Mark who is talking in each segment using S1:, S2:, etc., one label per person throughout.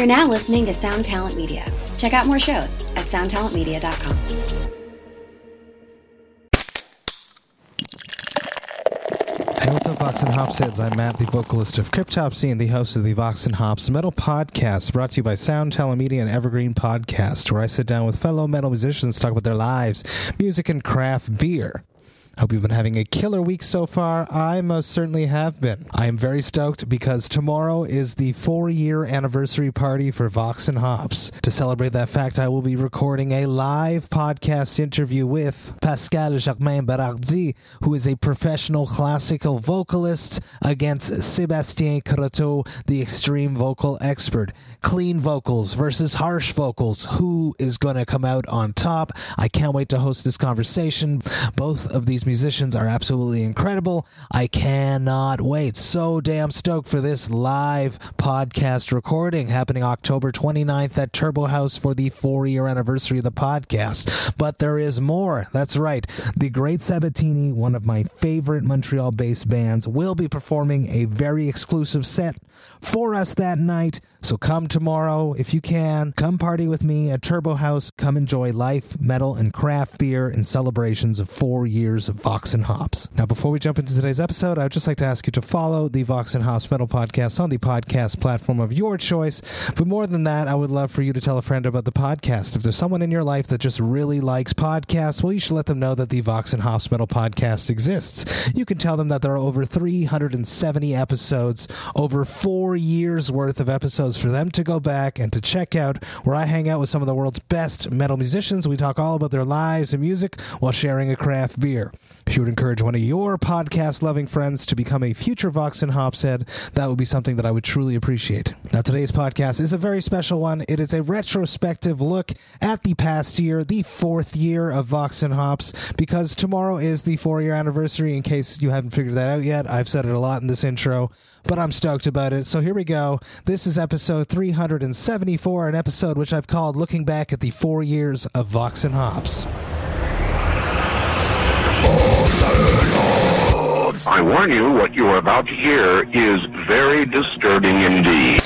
S1: You're now listening to Sound Talent Media. Check out more shows at soundtalentmedia.com.
S2: Hey, what's up, Vox and Hops heads? I'm Matt, the vocalist of Cryptopsy and the host of the Vox and Hops Metal Podcast, brought to you by Sound Talent Media and Evergreen Podcast, where I sit down with fellow metal musicians talk about their lives, music, and craft beer. Hope you've been having a killer week so far. I most certainly have been. I am very stoked because tomorrow is the four year anniversary party for Vox and Hops. To celebrate that fact, I will be recording a live podcast interview with Pascal Germain Berardi, who is a professional classical vocalist, against Sébastien Croteau, the extreme vocal expert. Clean vocals versus harsh vocals. Who is going to come out on top? I can't wait to host this conversation. Both of these musicians are absolutely incredible. I cannot wait. So damn stoked for this live podcast recording happening October 29th at Turbo House for the four year anniversary of the podcast. But there is more. That's right. The Great Sabatini, one of my favorite Montreal based bands, will be performing a very exclusive set for us that night. So come tomorrow if you can. Come party with me at Turbo House. Come enjoy life, metal, and craft beer in celebrations of four years of Vox and Hops. Now, before we jump into today's episode, I would just like to ask you to follow the Vox and Hops Metal Podcast on the podcast platform of your choice. But more than that, I would love for you to tell a friend about the podcast. If there's someone in your life that just really likes podcasts, well, you should let them know that the Vox and Hops Metal Podcast exists. You can tell them that there are over 370 episodes, over four years worth of episodes for them to go back and to check out, where I hang out with some of the world's best metal musicians. We talk all about their lives and music while sharing a craft beer. If you would encourage one of your podcast loving friends to become a future Vox and Hops head, that would be something that I would truly appreciate. Now, today's podcast is a very special one. It is a retrospective look at the past year, the fourth year of Vox and Hops, because tomorrow is the four year anniversary. In case you haven't figured that out yet, I've said it a lot in this intro, but I'm stoked about it. So here we go. This is episode 374, an episode which I've called Looking Back at the Four Years of Vox and Hops.
S3: I warn you, what you are about to hear is very disturbing indeed.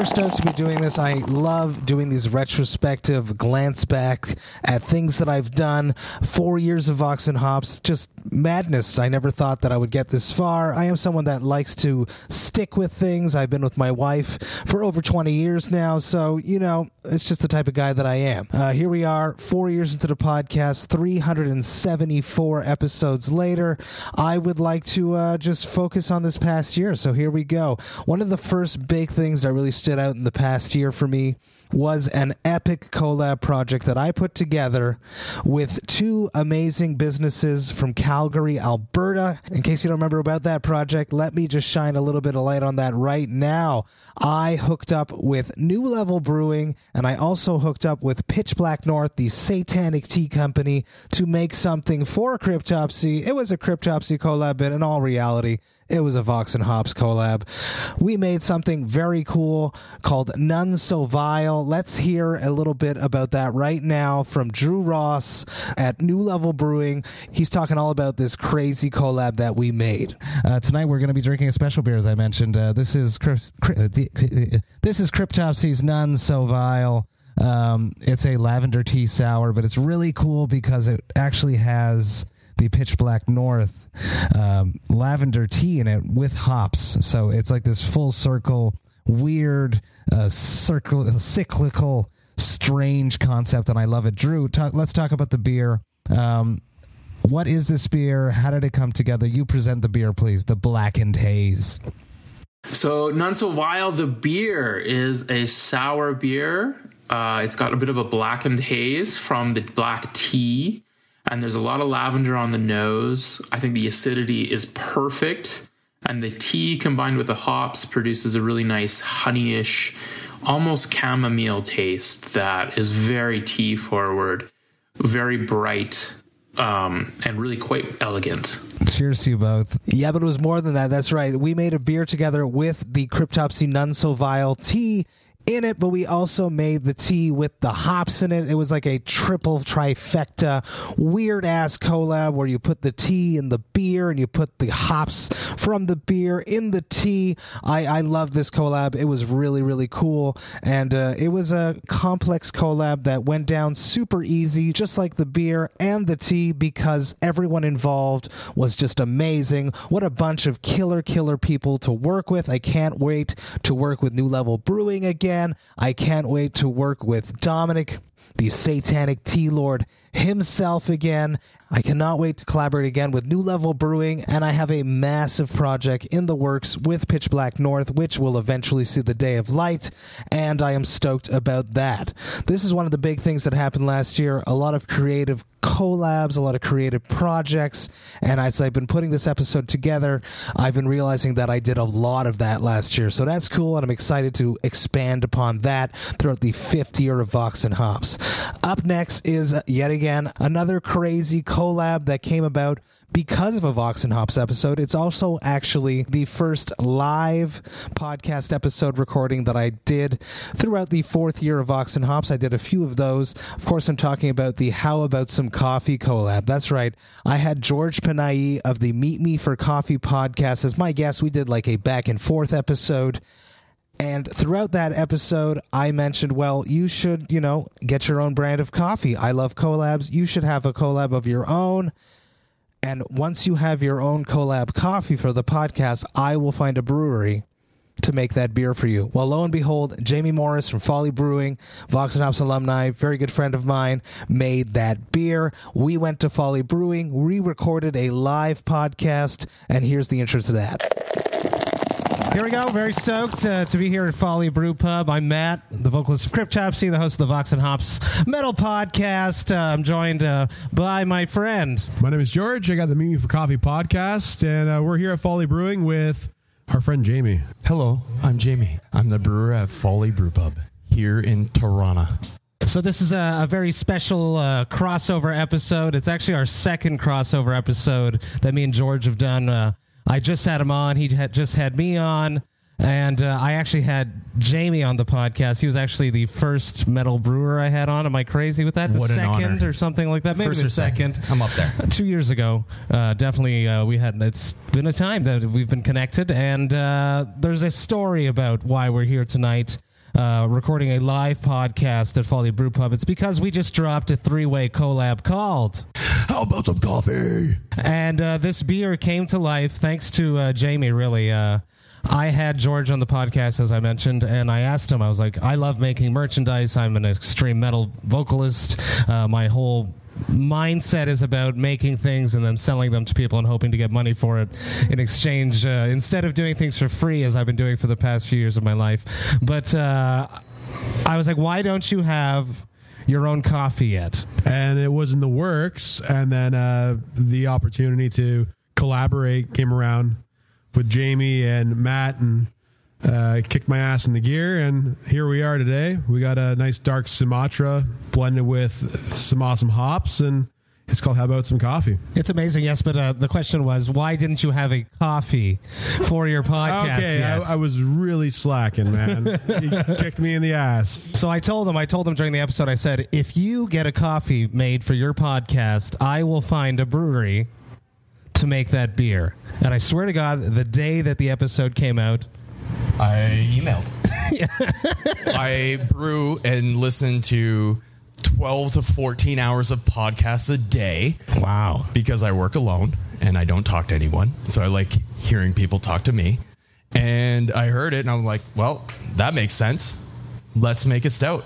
S2: super stoked to be doing this. I love doing these retrospective glance back at things that I've done. Four years of Vox and Hops, just madness. I never thought that I would get this far. I am someone that likes to stick with things. I've been with my wife for over 20 years now, so, you know, it's just the type of guy that I am. Uh, here we are, four years into the podcast, 374 episodes later. I would like to uh, just focus on this past year, so here we go. One of the first big things that really stood out in the past year for me was an epic collab project that I put together with two amazing businesses from Calgary, Alberta. In case you don't remember about that project, let me just shine a little bit of light on that right now. I hooked up with New Level Brewing and I also hooked up with Pitch Black North, the satanic tea company, to make something for Cryptopsy. It was a Cryptopsy collab, but in all reality, it was a Vox and Hops collab. We made something very cool called None So Vile. Let's hear a little bit about that right now from Drew Ross at New Level Brewing. He's talking all about this crazy collab that we made. Uh, tonight we're going to be drinking a special beer, as I mentioned. Uh, this is Crypt- this is Cryptopsy's None So Vile. Um, it's a lavender tea sour, but it's really cool because it actually has the pitch black north um, lavender tea in it with hops. So it's like this full circle, weird, uh, circle, cyclical, strange concept, and I love it. Drew, talk, let's talk about the beer. Um, what is this beer? How did it come together? You present the beer, please. The Blackened Haze.
S4: So, None So Vile, the beer is a sour beer. Uh, it's got a bit of a blackened haze from the black tea and there's a lot of lavender on the nose. I think the acidity is perfect, and the tea combined with the hops produces a really nice honeyish, almost chamomile taste that is very tea forward, very bright, um, and really quite elegant.
S2: Cheers to you both. Yeah, but it was more than that. That's right. We made a beer together with the Cryptopsy None So Vile tea in it, but we also made the tea with the hops in it. It was like a triple trifecta, weird ass collab where you put the tea in the beer and you put the hops from the beer in the tea. I, I love this collab. It was really, really cool. And uh, it was a complex collab that went down super easy, just like the beer and the tea, because everyone involved was just amazing. What a bunch of killer, killer people to work with. I can't wait to work with New Level Brewing again. I can't wait to work with Dominic, the satanic tea lord himself again. I cannot wait to collaborate again with New Level Brewing, and I have a massive project in the works with Pitch Black North, which will eventually see the day of light, and I am stoked about that. This is one of the big things that happened last year a lot of creative collabs, a lot of creative projects, and as I've been putting this episode together, I've been realizing that I did a lot of that last year, so that's cool, and I'm excited to expand upon that throughout the fifth year of Vox and Hops. Up next is yet again another crazy collab that came about because of a Vox and Hops episode. It's also actually the first live podcast episode recording that I did throughout the fourth year of Vox and Hops. I did a few of those. Of course, I'm talking about the How About Some Coffee collab. That's right. I had George Panay of the Meet Me for Coffee podcast as my guest. We did like a back and forth episode. And throughout that episode, I mentioned, well, you should, you know, get your own brand of coffee. I love collabs. You should have a collab of your own. And once you have your own collab coffee for the podcast, I will find a brewery to make that beer for you. Well, lo and behold, Jamie Morris from Folly Brewing, Vox and Hops alumni, very good friend of mine, made that beer. We went to Folly Brewing, we recorded a live podcast, and here's the intro to that. Here we go. Very stoked uh, to be here at Folly Brew Pub. I'm Matt, the vocalist of Cryptopsy, the host of the Vox and Hops Metal Podcast. Uh, I'm joined uh, by my friend.
S5: My name is George. I got the Meet Me for Coffee podcast, and uh, we're here at Folly Brewing with our friend Jamie.
S6: Hello, I'm Jamie. I'm the brewer at Folly Brew Pub here in Toronto.
S2: So this is a, a very special uh, crossover episode. It's actually our second crossover episode that me and George have done. Uh, I just had him on. He had just had me on. And uh, I actually had Jamie on the podcast. He was actually the first metal brewer I had on. Am I crazy with that? The
S6: What an
S2: second
S6: honor.
S2: or something like that? Maybe
S6: First
S2: the
S6: second.
S2: second.
S6: I'm up there.
S2: Two years ago, uh, definitely uh, we had. It's been a time that we've been connected, and uh, there's a story about why we're here tonight. Uh, recording a live podcast at Folly Brew Pub. It's because we just dropped a three-way collab called
S6: How about some coffee?
S2: and uh, this beer came to life thanks to uh, Jamie. Really, uh, I had George on the podcast as I mentioned, and I asked him. I was like, "I love making merchandise. I'm an extreme metal vocalist. Uh, my whole." Mindset is about making things and then selling them to people and hoping to get money for it in exchange uh, instead of doing things for free as i've been doing for the past few years of my life. But uh, i was like why don't you have your own coffee yet?
S5: And it was in the works, and then uh, the opportunity to collaborate came around with Jamie and Matt, and uh, kicked my ass in the gear, and here we are today. We got a nice dark Sumatra blended with some awesome hops, and it's called How About Some Coffee?
S2: It's amazing, yes, but uh, the question was, why didn't you have a coffee for your podcast
S5: Okay? I, I was really slacking, man. he kicked me in the ass.
S2: so I told him, I told him during the episode, I said, if you get a coffee made for your podcast, I will find a brewery to make that beer. And I swear to God, the day that the episode came out,
S6: I emailed. I brew and listen to 12 to 14 hours of podcasts a day
S2: wow,
S6: because I work alone and I don't talk to anyone. So I like hearing people talk to me. And I heard it and I'm like, well, that makes sense. Let's make a stout.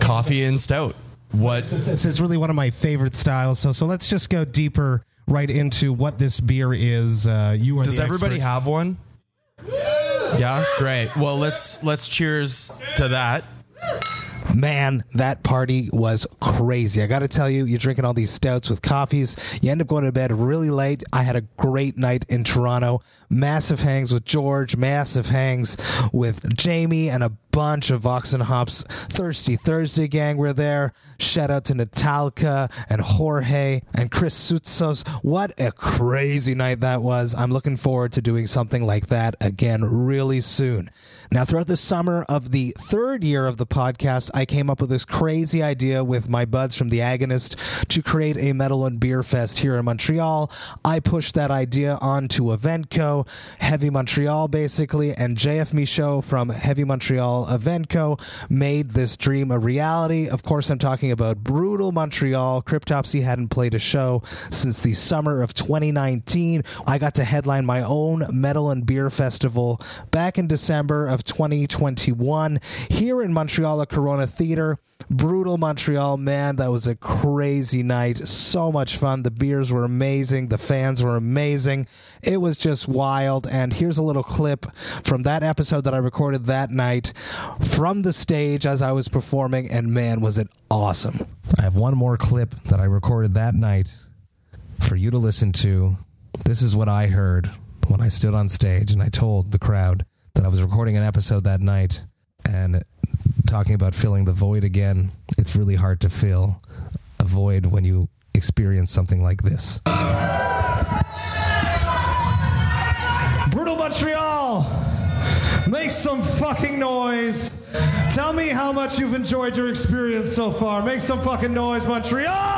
S6: Coffee and stout. What?
S2: it's, it's really one of my favorite styles. So, so let's just go deeper right into what this beer is. Uh, you are
S6: Does
S2: the
S6: everybody
S2: expert.
S6: have one? Yeah, great. Well, let's let's cheers to that.
S2: Man, that party was crazy. I got to tell you, you're drinking all these stouts with coffees. You end up going to bed really late. I had a great night in Toronto. Massive hangs with George, massive hangs with Jamie, and a bunch of Vox and Hops Thirsty Thursday gang were there. Shout out to Natalka and Jorge and Chris Sutsos. What a crazy night that was. I'm looking forward to doing something like that again really soon. Now, throughout the summer of the third year of the podcast, I came up with this crazy idea with my buds from The Agonist to create a metal and beer fest here in Montreal. I pushed that idea on to evenko, Heavy Montreal basically, and JF Michaud from Heavy Montreal evenko made this dream a reality. Of course, I'm talking about Brutal Montreal. Cryptopsy hadn't played a show since the summer of 2019. I got to headline my own metal and beer festival back in December of 2021 here in Montreal at Corona Theater. Brutal Montreal, man, that was a crazy night. So much fun. The beers were amazing. The fans were amazing. It was just wild. And here's a little clip from that episode that I recorded that night from the stage as I was performing. And man, was it awesome. I have one more clip that I recorded that night for you to listen to. This is what I heard when I stood on stage and I told the crowd that I was recording an episode that night and talking about filling the void again. It's really hard to fill a void when you experience something like this.
S7: Brutal Montreal, make some fucking noise. Tell me how much you've enjoyed your experience so far. Make some fucking noise, Montreal!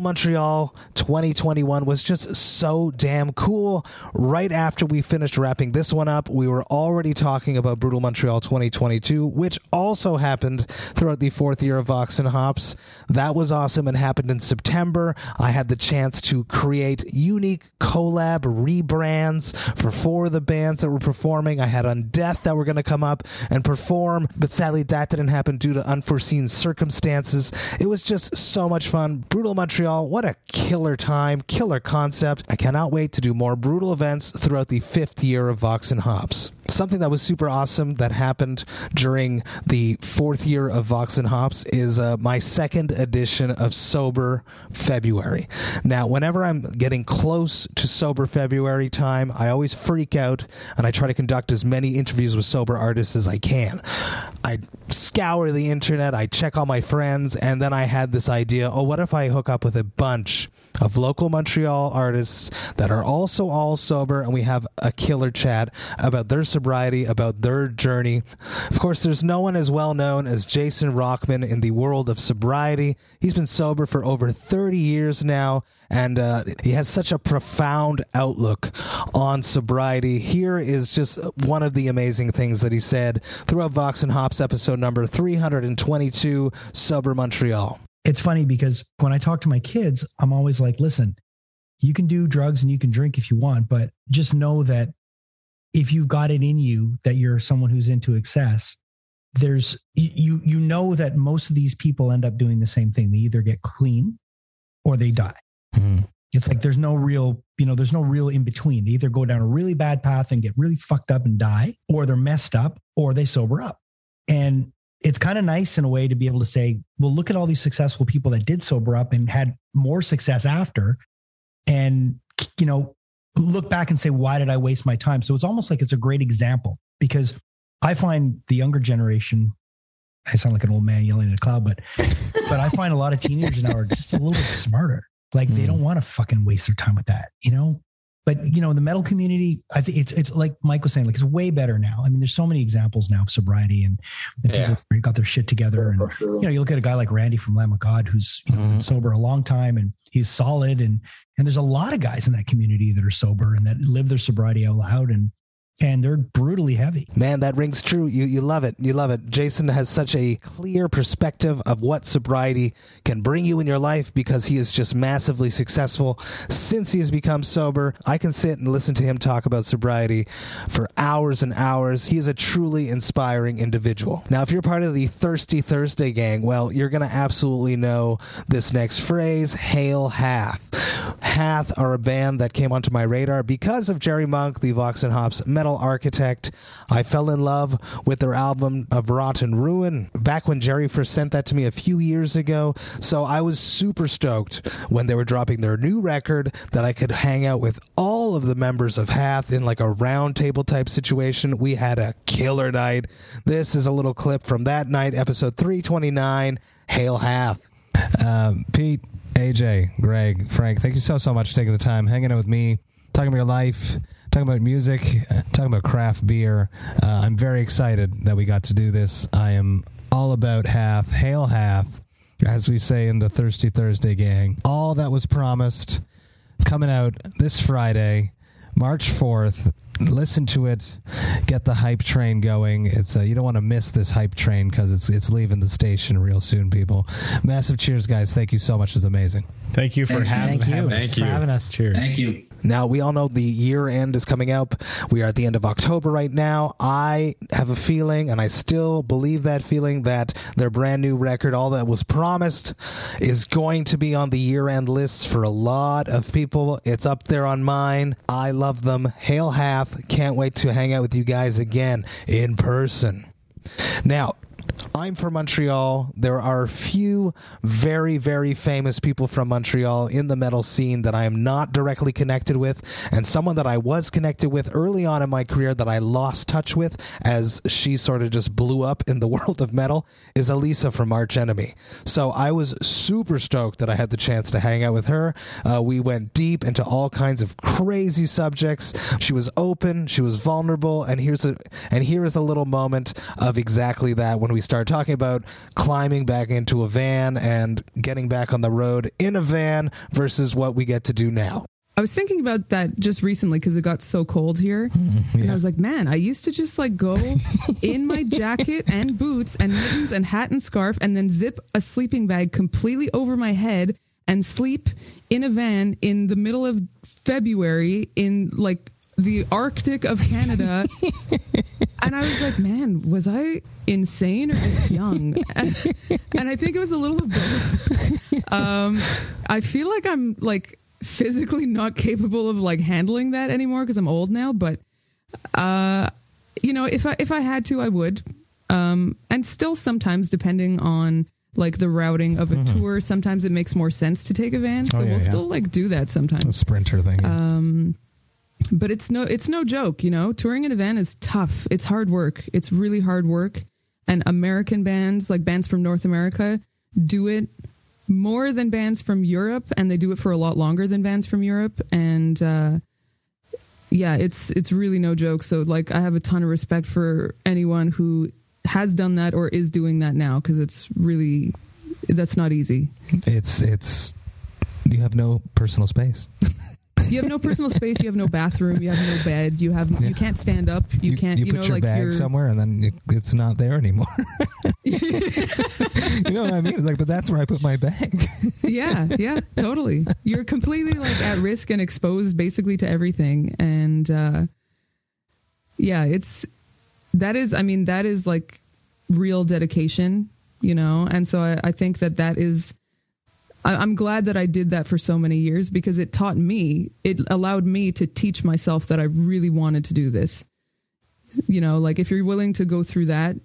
S2: Montreal 2021 was just so damn cool. Right after we finished wrapping this one up, we were already talking about Brutal Montreal 2022, which also happened throughout the fourth year of Vox and Hops. That was awesome and happened in September. I had the chance to create unique collab rebrands for four of the bands that were performing. I had Undeath that were going to come up and perform, but sadly that didn't happen due to unforeseen circumstances. It was just so much fun. Brutal Montreal, what a killer time, killer concept. I cannot wait to do more brutal events throughout the fifth year of Vox and Hops. Something that was super awesome that happened during the fourth year of Vox and Hops is uh, my second edition of Sober February. Now, whenever I'm getting close to Sober February time, I always freak out and I try to conduct as many interviews with sober artists as I can. I scour the internet, I check all my friends, and then I had this idea oh, what if I hook up with a bunch of local Montreal artists that are also all sober and we have a killer chat about their sobriety, about their journey. Of course, there's no one as well known as Jason Rockman in the world of sobriety. He's been sober for over 30 years now and uh, he has such a profound outlook on sobriety. Here is just one of the amazing things that he said throughout Vox and Hops episode number 322 Sober Montreal.
S8: it's funny because when I talk to my kids, I'm always like, listen, you can do drugs and you can drink if you want, but just know that if you've got it in you that you're someone who's into excess, there's you you know that most of these people end up doing the same thing. They either get clean or they die. Mm-hmm. It's like there's no real, you know, there's no real in between. They either go down a really bad path and get really fucked up and die, or they're messed up, or they sober up. And it's kind of nice in a way to be able to say, well, look at all these successful people that did sober up and had more success after. And, you know, look back and say, why did I waste my time? So it's almost like it's a great example because I find the younger generation, I sound like an old man yelling at a cloud, but but I find a lot of teenagers now are just a little bit smarter. Like they hmm. don't want to fucking waste their time with that, you know? But you know, the metal community, I think it's it's like Mike was saying, like it's way better now. I mean, there's so many examples now of sobriety and, and
S9: Yeah.
S8: people got their shit together. and
S9: sure.
S8: you know, you look at a guy like Randy from Lamb of God, who's you know,
S2: Mhm.
S8: been sober a long time and he's solid. And and there's a lot of guys in that community that are sober and that live their sobriety out loud and and they're brutally heavy.
S2: Man, that rings true. You you love it. You love it. Jason has such a clear perspective of what sobriety can bring you in your life because he is just massively successful since he has become sober. I can sit and listen to him talk about sobriety for hours and hours. He is a truly inspiring individual. Now, if you're part of the Thirsty Thursday gang, well, you're going to absolutely know this next phrase, hail hath. Hath are a band that came onto my radar because of Jerry Monk, the Vox and Hops metal architect. I fell in love with their album of Rotten Ruin back when Jerry first sent that to me a few years ago. So I was super stoked when they were dropping their new record that I could hang out with all of the members of Hath in like a round table type situation. We had a killer night. This is a little clip from that night, episode 329. Hail Hath.
S7: Um, Pete, AJ, Greg, Frank, thank you so, so much for taking the time, hanging out with me, talking about your life, talking about music, uh, talking about craft beer. Uh, I'm very excited that we got to do this. I am all about Hath, hail Hath, as we say in the Thirsty Thursday gang. All that was promised coming out this Friday, March 4th. Listen to it, get the hype train going. It's uh, you don't want to miss this hype train because it's it's leaving the station real soon, people. Massive cheers, guys! Thank you so much. It's amazing.
S9: Thank you for
S10: Thanks,
S9: having,
S10: thank you.
S9: having,
S10: Thank
S9: us,
S10: you.
S9: for having us. Cheers.
S10: Thank you.
S2: Now, we all know the year end is coming up. We are at the end of October right now. I have a feeling, and I still believe that feeling, that their brand new record, All That Was Promised, is going to be on the year end lists for a lot of people. It's up there on mine. I love them. Hail Hath. Can't wait to hang out with you guys again in person. Now, I'm from Montreal. There are a few very, very famous people from Montreal in the metal scene that I am not directly connected with, and someone that I was connected with early on in my career that I lost touch with as she sort of just blew up in the world of metal is Alissa from Arch Enemy. So I was super stoked that I had the chance to hang out with her. Uh, we went deep into all kinds of crazy subjects. She was open, she was vulnerable, and here's a and here is a little moment of exactly that when we start talking about climbing back into a van and getting back on the road in a van versus what we get to do now.
S11: I was thinking about that just recently because it got so cold here. And I was like, man, I used to just like go in my jacket and boots and mittens and hat and scarf and then zip a sleeping bag completely over my head and sleep in a van in the middle of February in like the Arctic of Canada. and I was like, man, was I insane or just young? and, and I think it was a little of both. um, I feel like I'm like physically not capable of like handling that anymore because I'm old now. But uh, you know, if I if I had to, I would. Um, and still sometimes, depending on like the routing of a tour, sometimes it makes more sense to take a van. So
S2: Oh, yeah,
S11: we'll
S2: yeah.
S11: still like do that sometimes.
S2: A sprinter thing.
S11: Um, but it's no it's no joke, you know. Touring in a van is tough. It's hard work. It's really hard work. And American bands, like bands from North America, do it more than bands from Europe, and they do it for a lot longer than bands from Europe. And uh, yeah, it's it's really no joke. So like, I have a ton of respect for anyone who has done that or is doing that now because it's really that's not easy.
S2: It's it's you have no personal space.
S11: You have no personal space. You have no bathroom. You have no bed. You have you can't stand up. You, can't. You,
S2: put
S11: know,
S2: your
S11: like
S2: bag somewhere and then it, it's not there anymore. you know what I mean? It's like, but that's where I put my bag.
S11: yeah, yeah, totally. You're completely like at risk and exposed basically to everything. And uh yeah, it's that is I mean, that is like real dedication, you know? And so I, I think that that is I, I'm glad that I did that for so many years because it taught me, it allowed me to teach myself that I really wanted to do this. You know, like if you're willing to go through that,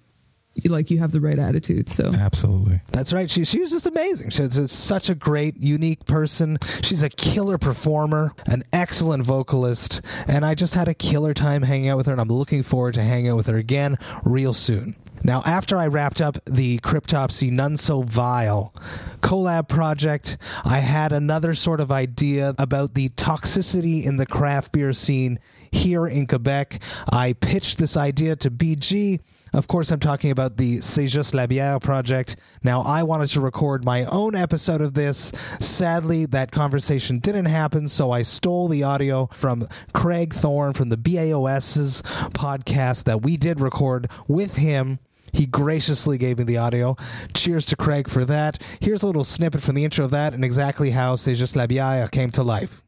S11: you, like you have the right attitude. So
S2: Absolutely. That's right. She she was just amazing. She's just such a great, unique person. She's a killer performer, an excellent vocalist, and I just had a killer time hanging out with her, and I'm looking forward to hanging out with her again real soon. Now, after I wrapped up the Cryptopsy None So Vile collab project, I had another sort of idea about the toxicity in the craft beer scene here in Quebec. I pitched this idea to BG. Of course, I'm talking about the C'est Juste la Bière project. Now, I wanted to record my own episode of this. Sadly, that conversation didn't happen, so I stole the audio from Craig Thorne from the BAOS's podcast that we did record with him. He graciously gave me the audio. Cheers to Craig for that. Here's a little snippet from the intro of that and exactly how C'est Juste la Bière came to life.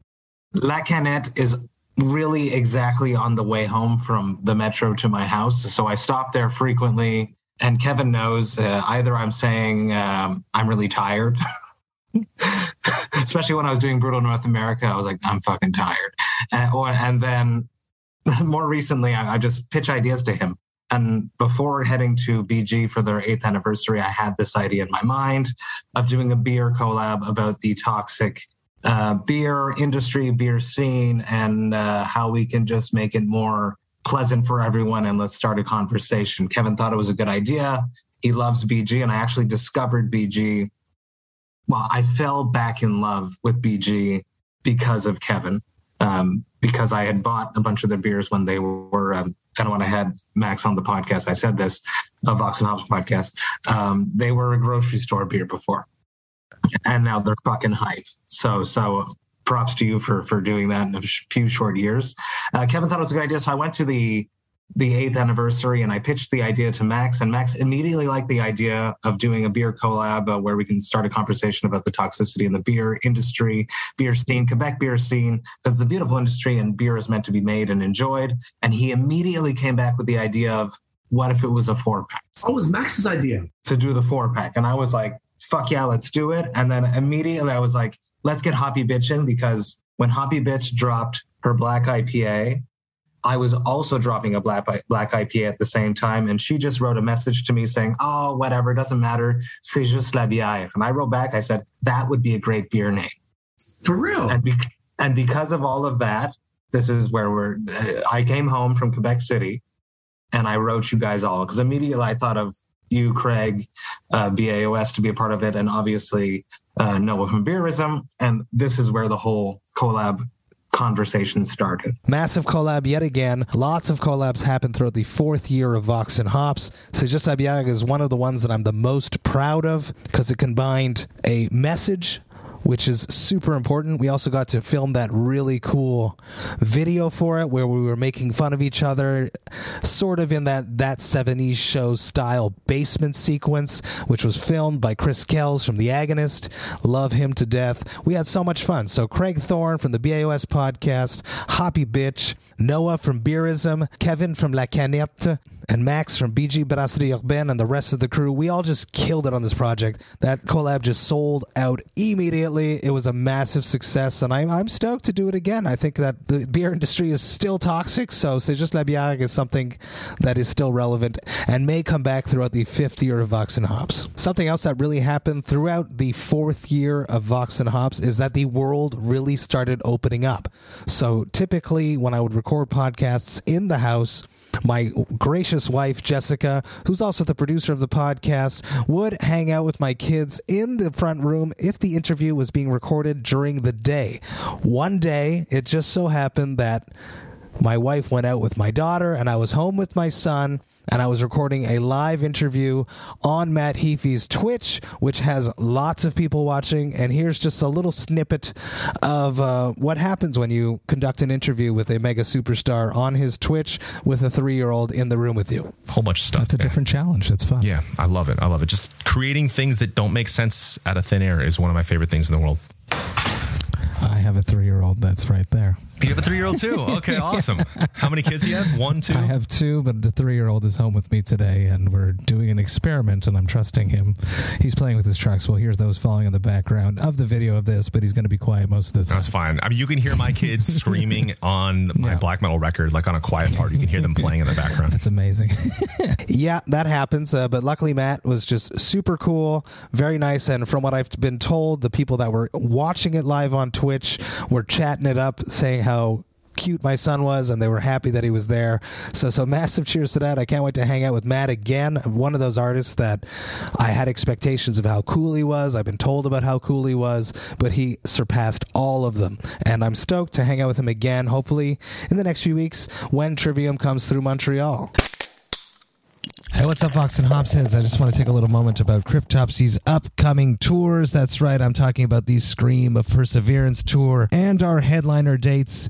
S12: La Canette is really exactly on the way home from the metro to my house. So I stop there frequently. And Kevin knows uh, either I'm saying um, I'm really tired especially when I was doing Brutal North America. I was like, I'm fucking tired. And, or, and then more recently, I, I just pitch ideas to him. And before heading to BG for their eighth anniversary, I had this idea in my mind of doing a beer collab about the toxic uh, beer industry, beer scene, and uh, how we can just make it more pleasant for everyone. And let's start a conversation. Kevin thought it was a good idea. He loves BG, and I actually discovered BG. Well, I fell back in love with BG because of Kevin. Um, because I had bought a bunch of their beers when they were um, kind of when I had Max on the podcast. I said this, a Vox and Hops podcast. Um, they were a grocery store beer before, and now they're fucking hype. So so props to you for for doing that in a few short years. Uh, Kevin thought it was a good idea, so I went to the the eighth anniversary and I pitched the idea to Max, and Max immediately liked the idea of doing a beer collab uh, where we can start a conversation about the toxicity in the beer industry, beer scene, Quebec beer scene, because it's a beautiful industry and beer is meant to be made and enjoyed. And he immediately came back with the idea of what if it was a four pack?
S9: Oh, it was Max's idea
S12: to do the four pack, and I was like, fuck yeah, let's do it. And then immediately I was like, let's get Hoppy Bitch in because when Hoppy Bitch dropped her black IPA, I was also dropping a black black IPA at the same time, and she just wrote a message to me saying, "Oh, whatever, doesn't matter. C'est juste la bière." And I wrote back, I said, "That would be a great beer name."
S9: For real.
S12: And, be- and because of all of that, this is where we're. I came home from Quebec City, and I wrote you guys all because immediately I thought of you, Craig, uh, BAOS to be a part of it, and obviously uh, Noah from Beerism. And this is where the whole collab conversation started.
S2: Massive collab yet again. Lots of collabs happen throughout the fourth year of Vox and Hops. C'est juste la bière is one of the ones that I'm the most proud of because it combined a message which is super important. We also got to film that really cool video for it where we were making fun of each other, sort of in that that 70s show style basement sequence, which was filmed by Chris Kells from The Agonist. Love him to death. We had so much fun. So Craig Thorne from the BAOS podcast, Hoppy Bitch, Noah from Beerism, Kevin from La Canette, and Max from BG Brasserie Urbaine and the rest of the crew, we all just killed it on this project. That collab just sold out immediately. It was a massive success, and I'm, I'm stoked to do it again. I think that the beer industry is still toxic, so C'est juste la bière is something that is still relevant and may come back throughout the fifth year of Vox and Hops. Something else that really happened throughout the fourth year of Vox and Hops is that the world really started opening up. So typically, when I would record podcasts in the house, my gracious wife, Jessica, who's also the producer of the podcast, would hang out with my kids in the front room if the interview was being recorded during the day. One day, it just so happened that my wife went out with my daughter and I was home with my son and I was recording a live interview on Matt Heafy's Twitch, which has lots of people watching. And here's just a little snippet of uh, what happens when you conduct an interview with a mega superstar on his Twitch with a three year old in the room with you.
S10: Whole bunch of stuff.
S2: That's a different challenge. That's fun.
S10: Yeah, I love it. I love it. Just creating things that don't make sense out of thin air is one of my favorite things in the world.
S2: I have a three year old that's right there.
S10: You have a three year old too? Okay, awesome. How many kids do you have? One, two?
S2: I have two, but the three year old is home with me today, and we're doing an experiment, and I'm trusting him. He's playing with his trucks. Well, here's those falling in the background of the video of this, but he's going to be quiet most of the time.
S10: That's fine. I mean, you can hear my kids screaming on my yeah. black metal record, like on a quiet part. You can hear them playing in the background.
S2: That's amazing. yeah, that happens. Uh, but luckily, Matt was just super cool, very nice. And from what I've been told, the people that were watching it live on Twitch were chatting it up, saying how cute my son was and they were happy that he was there. So so massive cheers to that. I can't wait to hang out with matt again one of those artists that i had expectations of how cool he was. I've been told about how cool he was but he surpassed all of them. And i'm stoked to hang out with him again hopefully in the next few weeks when trivium comes through montreal Hey, what's up, Vox and heads? I just want to take a little moment about Cryptopsy's upcoming tours. That's right, I'm talking about the Scream of Perseverance tour and our headliner dates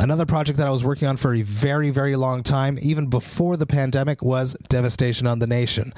S2: Another project that I was working on for a very, very long time, even before the pandemic, was Devastation on the Nation.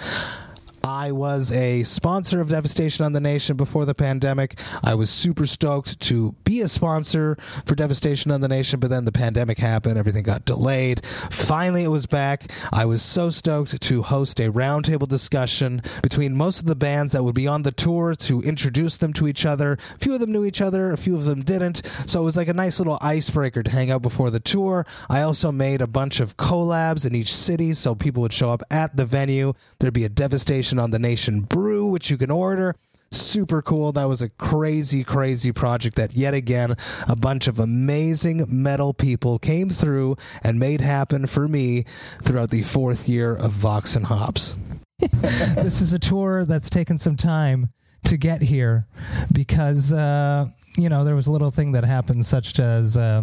S2: I was a sponsor of Devastation on the Nation before the pandemic. I was super stoked to be a sponsor for Devastation on the Nation, but then the pandemic happened. Everything got delayed. Finally, it was back. I was so stoked to host a roundtable discussion between most of the bands that would be on the tour to introduce them to each other. A few of them knew each other, a few of them didn't. So it was like a nice little icebreaker to hang out before the tour. I also made a bunch of collabs in each city so people would show up at the venue. There'd be a Devastation on the Nation brew, which you can order. Super cool. That was a crazy, crazy project that yet again a bunch of amazing metal people came through and made happen for me throughout the fourth year of Vox and Hops. this is a tour that's taken some time to get here because, uh, you know, there was a little thing that happened, such as. Uh,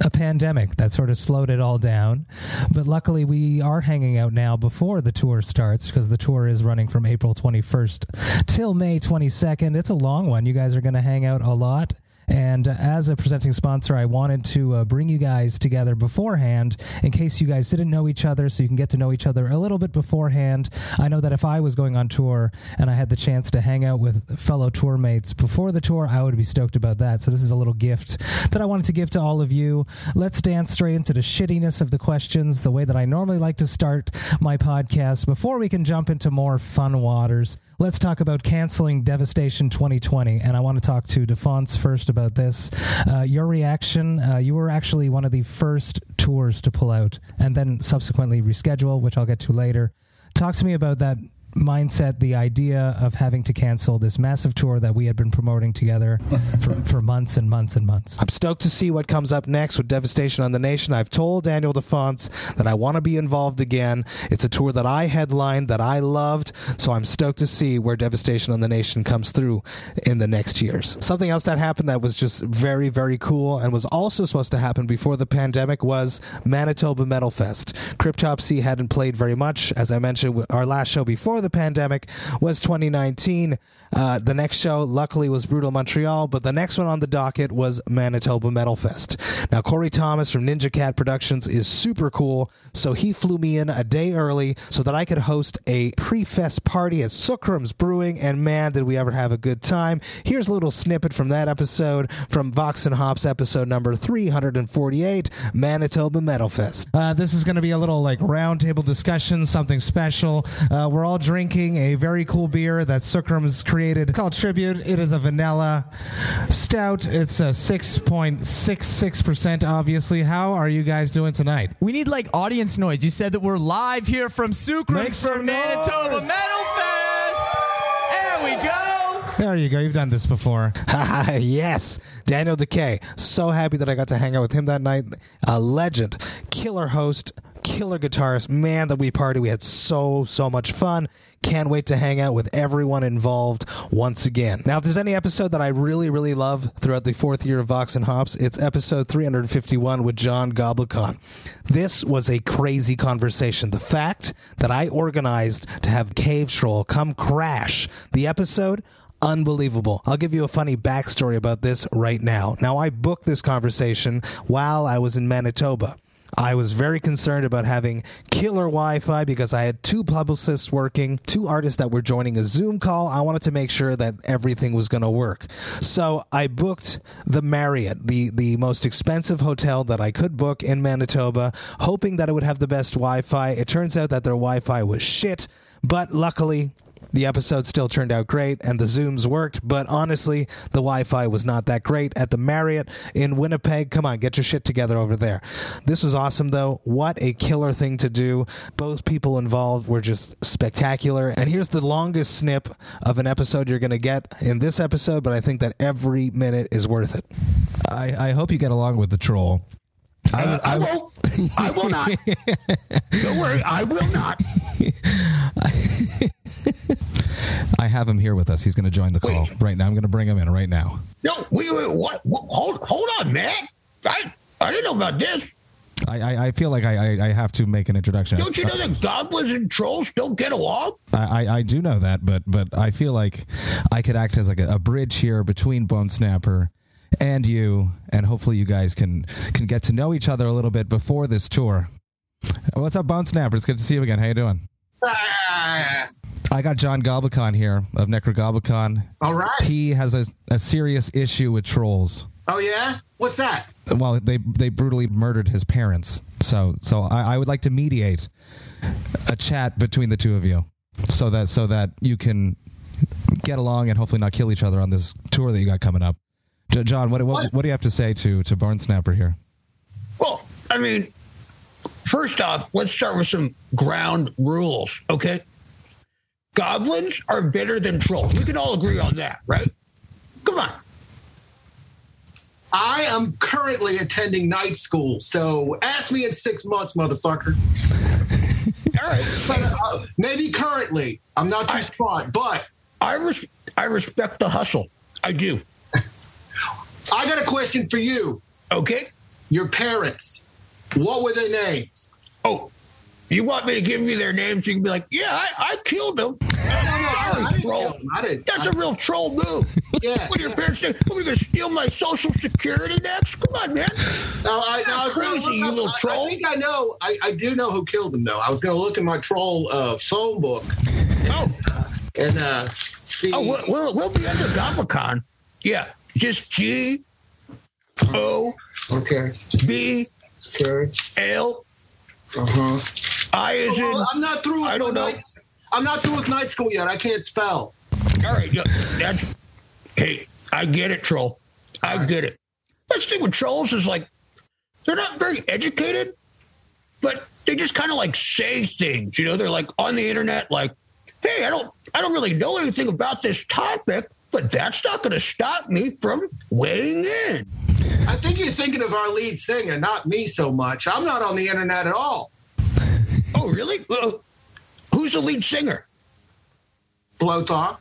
S2: a pandemic that sort of slowed it all down. But luckily, we are hanging out now before the tour starts because the tour is running from April 21st till May 22nd. It's a long one. You guys are going to hang out a lot. And as a presenting sponsor, I wanted to uh, bring you guys together beforehand in case you guys didn't know each other, so you can get to know each other a little bit beforehand. I know that if I was going on tour and I had the chance to hang out with fellow tour mates before the tour, I would be stoked about that. So this is a little gift that I wanted to give to all of you. Let's dance straight into the shittiness of the questions, the way that I normally like to start my podcast before we can jump into more fun waters let's talk about canceling Devastation 2020. And I want to talk to Defonce first about this. Uh, your reaction, uh, you were actually one of the first tours to pull out and then subsequently reschedule, which I'll get to later. Talk to me about that mindset, the idea of having to cancel this massive tour that we had been promoting together for, for months and months and months. I'm stoked to see what comes up next with Devastation on the Nation. I've told Daniel Defonce that I want to be involved again. It's a tour that I headlined, that I loved, so I'm stoked to see where Devastation on the Nation comes through in the next years. Something else that happened that was just very, very cool and was also supposed to happen before the pandemic was Manitoba Metal Fest. Cryptopsy hadn't played very much. As I mentioned, our last show before the pandemic was 2019. Uh, the next show, luckily, was Brutal Montreal, but the next one on the docket was Manitoba Metal Fest. Now, Corey Thomas from Ninja Cat Productions is super cool, so he flew me in a day early so that I could host a pre-fest party at Sukram's Brewing, and man, did we ever have a good time. Here's a little snippet from that episode from Vox and Hops episode number 348, Manitoba Metal Fest. Uh, this is going to be a little like roundtable discussion, something special. Uh, we're all drinking a very cool beer that Sukram's created called Tribute. It is a vanilla stout. It's a 6.66%, obviously. How are you guys doing tonight?
S13: We need like audience noise. You said that we're live here from Sukram's
S2: Make some
S13: for Manitoba
S2: noise.
S13: Metal Fest. There we go.
S2: There you go. You've done this before. yes. Daniel Decay. So happy that I got to hang out with him that night. A legend. Killer host. Killer guitarist. Man, that we party. We had so, so much fun. Can't wait to hang out with everyone involved once again. Now, if there's any episode that I really, really love throughout the fourth year of Vox and Hops, it's episode 351 with John Goblikon. This was a crazy conversation. The fact that I organized to have Cave Troll come crash the episode, unbelievable. I'll give you a funny backstory about this right now. Now, I booked this conversation while I was in Manitoba. I was very concerned about having killer Wi Fi because I had two publicists working, two artists that were joining a Zoom call. I wanted to make sure that everything was going to work. So I booked the Marriott, the, the most expensive hotel that I could book in Manitoba, hoping that it would have the best Wi Fi. It turns out that their Wi Fi was shit, but luckily, The episode still turned out great and the Zooms worked, but honestly, the Wi Fi was not that great at the Marriott in Winnipeg. Come on, get your shit together over there. This was awesome, though. What a killer thing to do. Both people involved were just spectacular. And here's the longest snip of an episode you're going to get in this episode, but I think that every minute is worth it.
S6: I, I hope you get along with the troll.
S14: Uh, I, will. I will not. Don't worry, I will not.
S6: I have him here with us. He's going to join the call right now. I'm going to bring him in right now.
S14: No, wait, wait, what? what? Hold, hold on, man. I, I didn't know about this.
S6: I, I, I feel like I, I, I have to make an introduction.
S14: Don't you know that goblins and trolls don't get along?
S6: I, I, I do know that, but but I feel like I could act as like a, a bridge here between Bone Snapper and you, and hopefully you guys can can get to know each other a little bit before this tour. What's up, Bone Snapper? It's good to see you again. How you doing?
S9: Ah,
S6: I got John Goblikon here of Necrogoblikon.
S9: all right.
S6: He has a, a serious issue with trolls.
S9: Oh yeah. What's that?
S6: Well, they they brutally murdered his parents. So so I, I would like to mediate a chat between the two of you, so that so that you can get along and hopefully not kill each other on this tour that you got coming up. J- John, what, what what do you have to say to to Barn Snapper here?
S14: Well, I mean, first off, let's start with some ground rules, okay? Goblins are better than trolls. We can all agree on that, right? Come on.
S9: I am currently attending night school, so ask me in six months, motherfucker.
S14: All right.
S9: But, uh, maybe currently. I'm not too smart, but
S14: I res- I respect the hustle. I do.
S9: I got a question for you.
S14: Okay.
S9: Your parents. What were their names?
S14: Oh, you want me to give you their names? You can be like, yeah, I, I killed them.
S9: I
S14: troll.
S9: kill them. I didn't-
S14: That's a real troll move.
S9: Yeah.
S14: What do your parents say? What, we going to steal my social security next? Come on, man.
S9: No, I, no, I
S14: crazy, you
S9: up-
S14: little
S9: I-
S14: troll.
S9: I think I know. I, I do know who killed him, though. I was going to look in my troll uh, phone book.
S14: Oh.
S9: And uh, see.
S14: Oh, we'll, we'll, we'll be under Goblikon. Yeah. Just G O
S9: okay.
S14: B
S9: Okay.
S14: L
S9: Uh-huh.
S14: I is in.
S9: I'm not through. With
S14: I don't know.
S9: Night, I'm not through with night school yet. I can't spell.
S14: All right, that's hey, I get it, troll. I get it. That's the thing with trolls is like they're not very educated, but they just kind of like say things. You know, they're like on the internet, like, "Hey, I don't, I don't really know anything about this topic, but that's not going to stop me from weighing in."
S9: I think you're thinking of our lead singer, not me so much. I'm not on the internet at all.
S14: Oh, really? Who's the lead singer?
S9: Blöthar.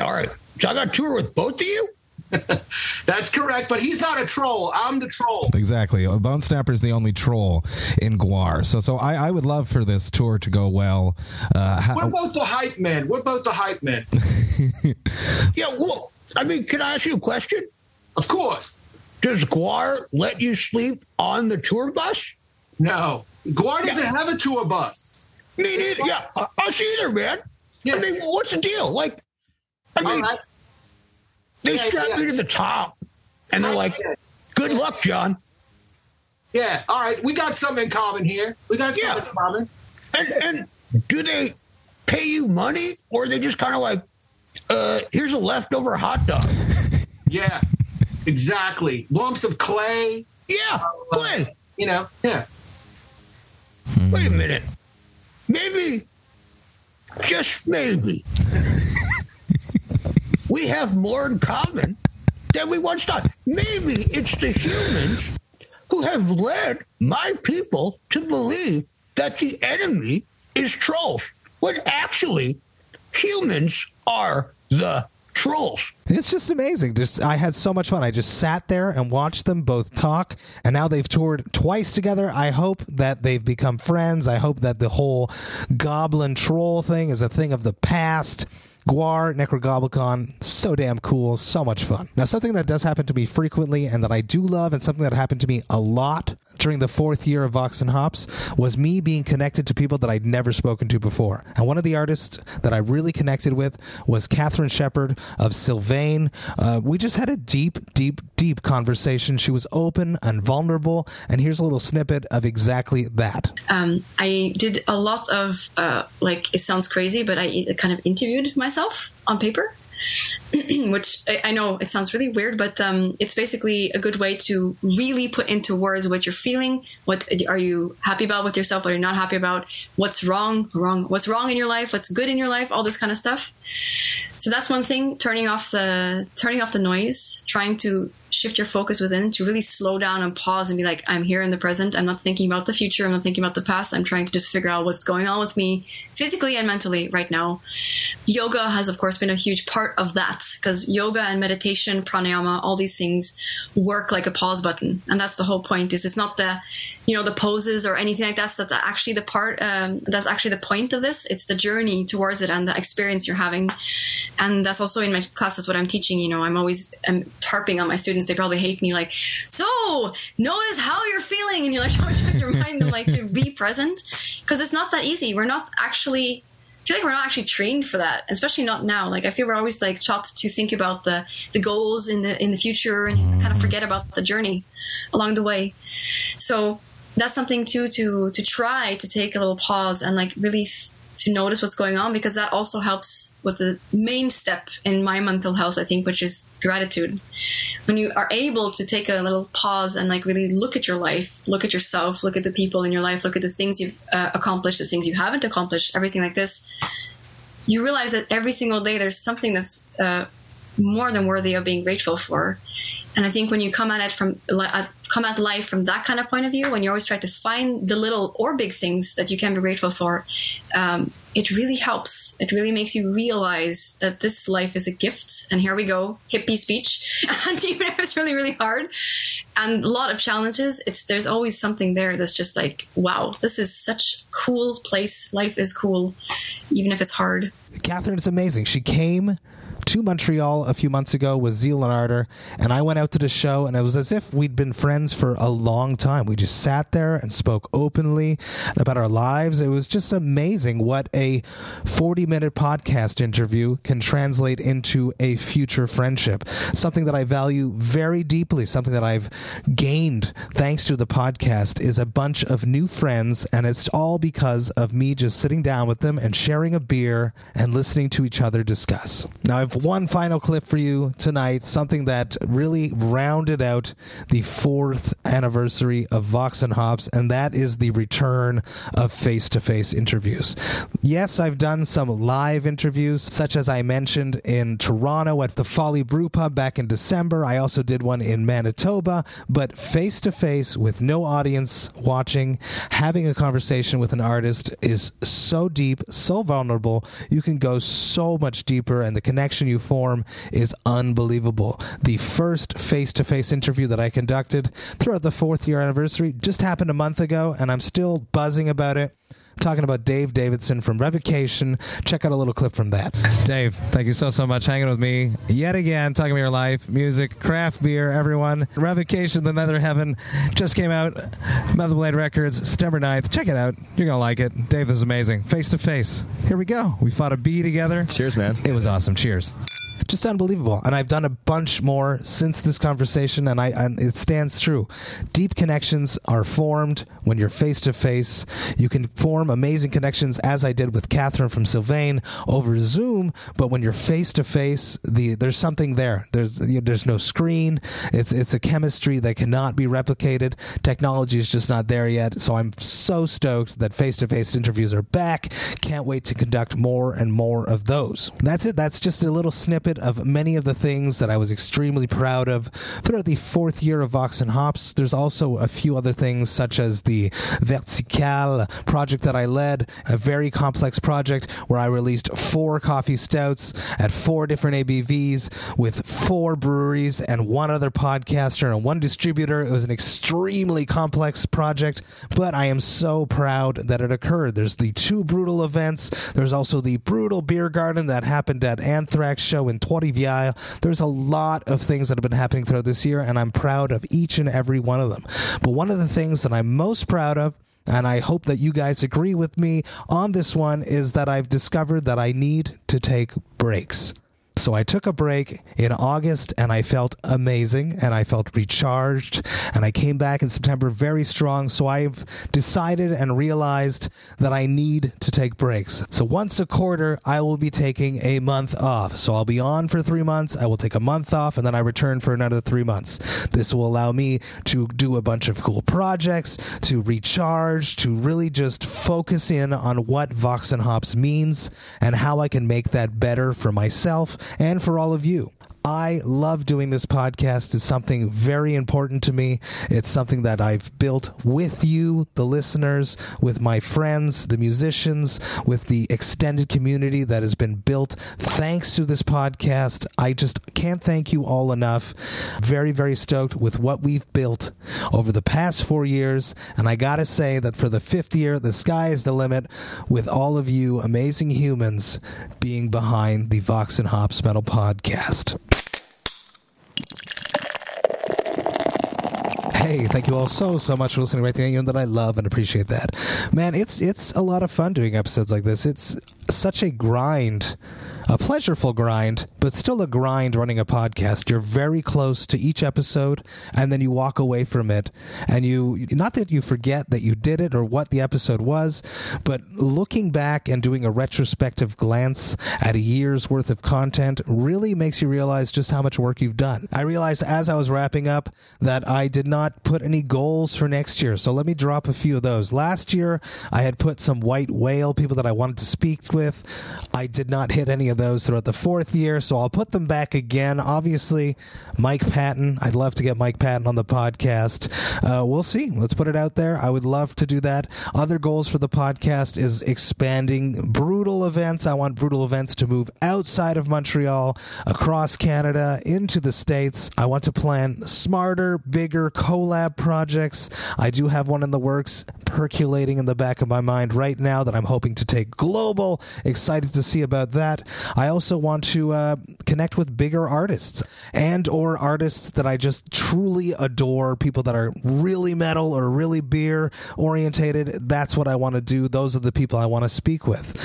S14: All right, so I got to tour with both of you.
S9: That's correct, but he's not a troll. I'm the troll.
S6: Exactly. Bone Snapper is the only troll in GWAR. So so I, I would love for this tour to go well. Uh, how,
S9: We're both the hype men. We're both the hype men.
S14: Yeah, well, I mean, can I ask you a question?
S9: Of course.
S14: Does GWAR let you sleep on the tour bus?
S9: No. GWAR doesn't have a tour bus.
S14: Me neither. Yeah, uh, us either, man. I mean, what's the deal? Like, I mean,
S9: right.
S14: they
S9: Yeah,
S14: strap
S9: yeah.
S14: me to the top, and they're like. "Good luck, John."
S9: Yeah. All right. We got something in common here. We got
S14: Yeah.
S9: something in common.
S14: And and do they pay you money, or are they just kind of like, uh, "Here's a leftover hot dog"?
S9: Yeah. Exactly. Lumps of clay.
S14: Yeah, clay.
S9: You know. Yeah. Hmm.
S14: Wait a minute. Maybe, just maybe, we have more in common than we once thought. Maybe it's the humans who have led my people to believe that the enemy is trolls, when actually humans are the trolls.
S2: It's just amazing. Just I had so much fun. I just sat there and watched them both talk, and now they've toured twice together. I hope that they've become friends. I hope that the whole goblin troll thing is a thing of the past. GWAR, Necrogoblikon, so damn cool, so much fun. Now, something that does happen to me frequently and that I do love, and something that happened to me a lot during the fourth year of Vox and Hops was me being connected to people that I'd never spoken to before. And one of the artists that I really connected with was Kathrine Shepard of Sylvaine. Uh, we just had a deep, deep, deep conversation. She was open and vulnerable. And here's a little snippet of exactly that.
S15: um, I did a lot of uh, like it sounds crazy, but I kind of interviewed myself on paper, which I, I know it sounds really weird, but um, it's basically a good way to really put into words what you're feeling. What are you happy about with yourself? What are you not happy about? What's wrong? Wrong? What's wrong in your life? What's good in your life? All this kind of stuff. So that's one thing. Turning off the turning off the noise, trying to shift your focus within to really slow down and pause and be like, I'm here in the present. I'm not thinking about the future. I'm not thinking about the past. I'm trying to just figure out what's going on with me physically and mentally right now. Yoga has, of course, been a huge part of that because yoga and meditation, pranayama, all these things work like a pause button. And that's the whole point is it's not the, you know, the poses or anything like that. That's actually the part, um, that's actually the point of this. It's the journey towards it and the experience you're having. And that's also in my classes what I'm teaching. You know, I'm always I'm tarping on my students. They probably hate me. Like, so notice how you're feeling, and you're like trying to remind them like to be present because it's not that easy. We're not actually. I feel like we're not actually trained for that, especially not now. Like I feel we're always like taught to think about the the goals in the in the future and kind of forget about the journey along the way. So that's something too to to try to take a little pause and like really f- to notice what's going on because that also helps with the main step in my mental health i think which is gratitude. When you are able to take a little pause and like really look at your life look at yourself look at the people in your life look at the things you've uh, accomplished the things you haven't accomplished everything like this you realize that every single day there's something that's uh, more than worthy of being grateful for and I think when you come at it from uh, come at life from that kind of point of view, when you always try to find the little or big things that you can be grateful for, um, it really helps. It really makes you realize that this life is a gift. And here we go, hippie speech. And even if it's really really hard and a lot of challenges, it's there's always something there that's just like, wow, this is such cool place. Life is cool, even if it's hard.
S2: Kathrine is amazing. She came to Montreal a few months ago with Zeal and Ardor, and I went out to the show, and it was as if we'd been friends for a long time. We just sat there and spoke openly about our lives. It was just amazing what a 40 minute podcast interview can translate into a future friendship. Something that I value very deeply, something that I've gained thanks to the podcast is a bunch of new friends, and it's all because of me just sitting down with them and sharing a beer and listening to each other discuss. Now, I've one final clip for you tonight, something that really rounded out the fourth anniversary of Vox and Hops, and that is the return of face to face interviews. Yes, I've done some live interviews, such as I mentioned in Toronto at the Folly Brew Pub back in December. I also did one in Manitoba, but face to face with no audience watching, having a conversation with an artist is so deep, so vulnerable. You can go so much deeper, and the connection you form is unbelievable. The first face to face interview that I conducted throughout the fourth year anniversary just happened a month ago, and I'm still buzzing about it. Talking about Dave Davidson from Revocation. Check out a little clip from that. Dave, thank you so, so much hanging with me yet again, talking about your life, music, craft beer, everyone. Revocation, The Netherheaven just came out. Metal Blade Records, September 9th. Check it out. You're going to like it. Dave is amazing. Face to face. Here we go. We fought a bee together.
S16: Cheers, man.
S2: It was awesome. Cheers just unbelievable. And I've done a bunch more since this conversation, and I and it stands true. Deep connections are formed when you're face to face. You can form amazing connections, as I did with Kathrine from Sylvaine over Zoom. But when you're face to face, the there's something there. There's there's no screen. It's it's a chemistry that cannot be replicated. Technology is just not there yet. So I'm so stoked that face to face interviews are back. Can't wait to conduct more and more of those. That's it. That's just a little snippet of many of the things that I was extremely proud of throughout the fourth year of Vox and Hops. There's also a few other things, such as the Vertical project that I led, a very complex project where I released four coffee stouts at four different ABVs with four breweries and one other podcaster and one distributor. It was an extremely complex project, but I am so proud that it occurred. There's the two brutal events. There's also the brutal beer garden that happened at Anthrax show in and Trois-Rivières. There's a lot of things that have been happening throughout this year, and I'm proud of each and every one of them. But one of the things that I'm most proud of and I hope that you guys agree with me on this one is that I've discovered that I need to take breaks. So I took a break in August and I felt amazing and I felt recharged and I came back in September very strong. So I've decided and realized that I need to take breaks. So once a quarter, I will be taking a month off. So I'll be on for three months. I will take a month off and then I return for another three months. This will allow me to do a bunch of cool projects, to recharge, to really just focus in on what Vox and Hops means and how I can make that better for myself and for all of you. I love doing this podcast. It's something very important to me. It's something that I've built with you, the listeners, with my friends, the musicians, with the extended community that has been built thanks to this podcast. I just can't thank you all enough. Very, very stoked with what we've built over the past four years. And I got to say that for the fifth year, the sky is the limit with all of you amazing humans being behind the Vox and Hops Metal Podcast. Hey, thank you all so so much for listening right there. You know that I love and appreciate that. Man, it's it's a lot of fun doing episodes like this. It's such a grind a pleasureful grind, but still a grind running a podcast. You're very close to each episode, and then you walk away from it, and you not that you forget that you did it or what the episode was, but looking back and doing a retrospective glance at a year's worth of content really makes you realize just how much work you've done. I realized as I was wrapping up that I did not put any goals for next year, so let me drop a few of those. Last year, I had put some white whale people that I wanted to speak with. I did not hit any of those throughout the fourth year, so I'll put them back again. Obviously, Mike Patton. I'd love to get Mike Patton on the podcast. Uh, we'll see. Let's put it out there. I would love to do that. Other goals for the podcast is expanding brutal events. I want brutal events to move outside of Montreal, across Canada, into the States. I want to plan smarter, bigger collab projects. I do have one in the works percolating in the back of my mind right now that I'm hoping to take global. Excited to see about that. I also want to uh, connect with bigger artists and or artists that I just truly adore, people that are really metal or really beer orientated. That's what I want to do. Those are the people I want to speak with.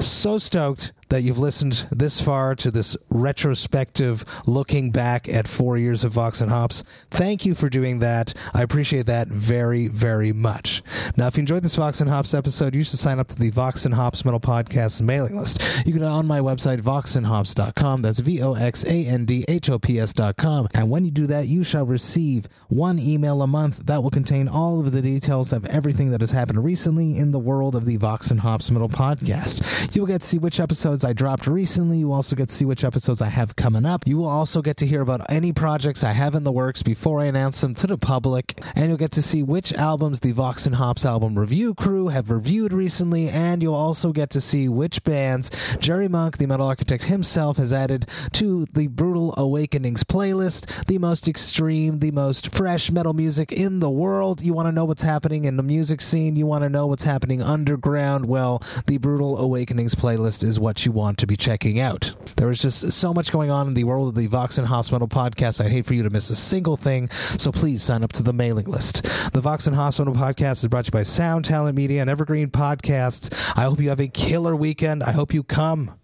S2: So stoked that you've listened this far to this retrospective looking back at four years of Vox and Hops. Thank you for doing that. I appreciate that very, very much. Now, if you enjoyed this Vox and Hops episode, you should sign up to the Vox and Hops Metal Podcast mailing list. You can on my website, voxandhops.com. That's V O X A N D H O P S.com. And when you do that, you shall receive one email a month that will contain all of the details of everything that has happened recently in the world of the Vox and Hops Metal Podcast. You will get to see which episodes I dropped recently. You also get to see which episodes I have coming up. You will also get to hear about any projects I have in the works before I announce them to the public. And you'll get to see which albums the Vox and Hops album review crew have reviewed recently. And you'll also get to see which bands Jerry Monk, the metal architect himself, has added to the Brutal Awakenings playlist, the most extreme, the most fresh metal music in the world. You want to know what's happening in the music scene, you want to know what's happening underground. Well, the Brutal Awakenings playlist is what you want to be checking out. There is just so much going on in the world of the Vox and Hops Metal podcast. I'd hate for you to miss a single thing, so please sign up to the mailing list. The Vox and Hops Metal podcast is brought to you by Sound Talent Media and Evergreen Podcasts. I hope you have a killer weekend. I hope you come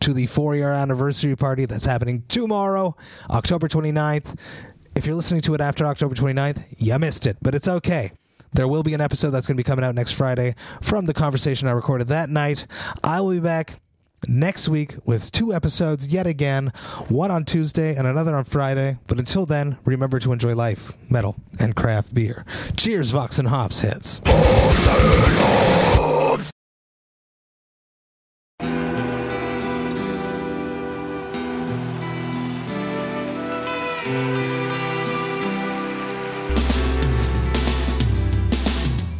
S2: to the four year anniversary party that's happening tomorrow, October 29th. If you're listening to it after October 29th, you missed it, but it's okay. There will be an episode that's going to be coming out next Friday from the conversation I recorded that night. I will be back next week with two episodes yet again, one on Tuesday and another on Friday. But until then, remember to enjoy life, metal, and craft beer. Cheers, Vox and Hops hits.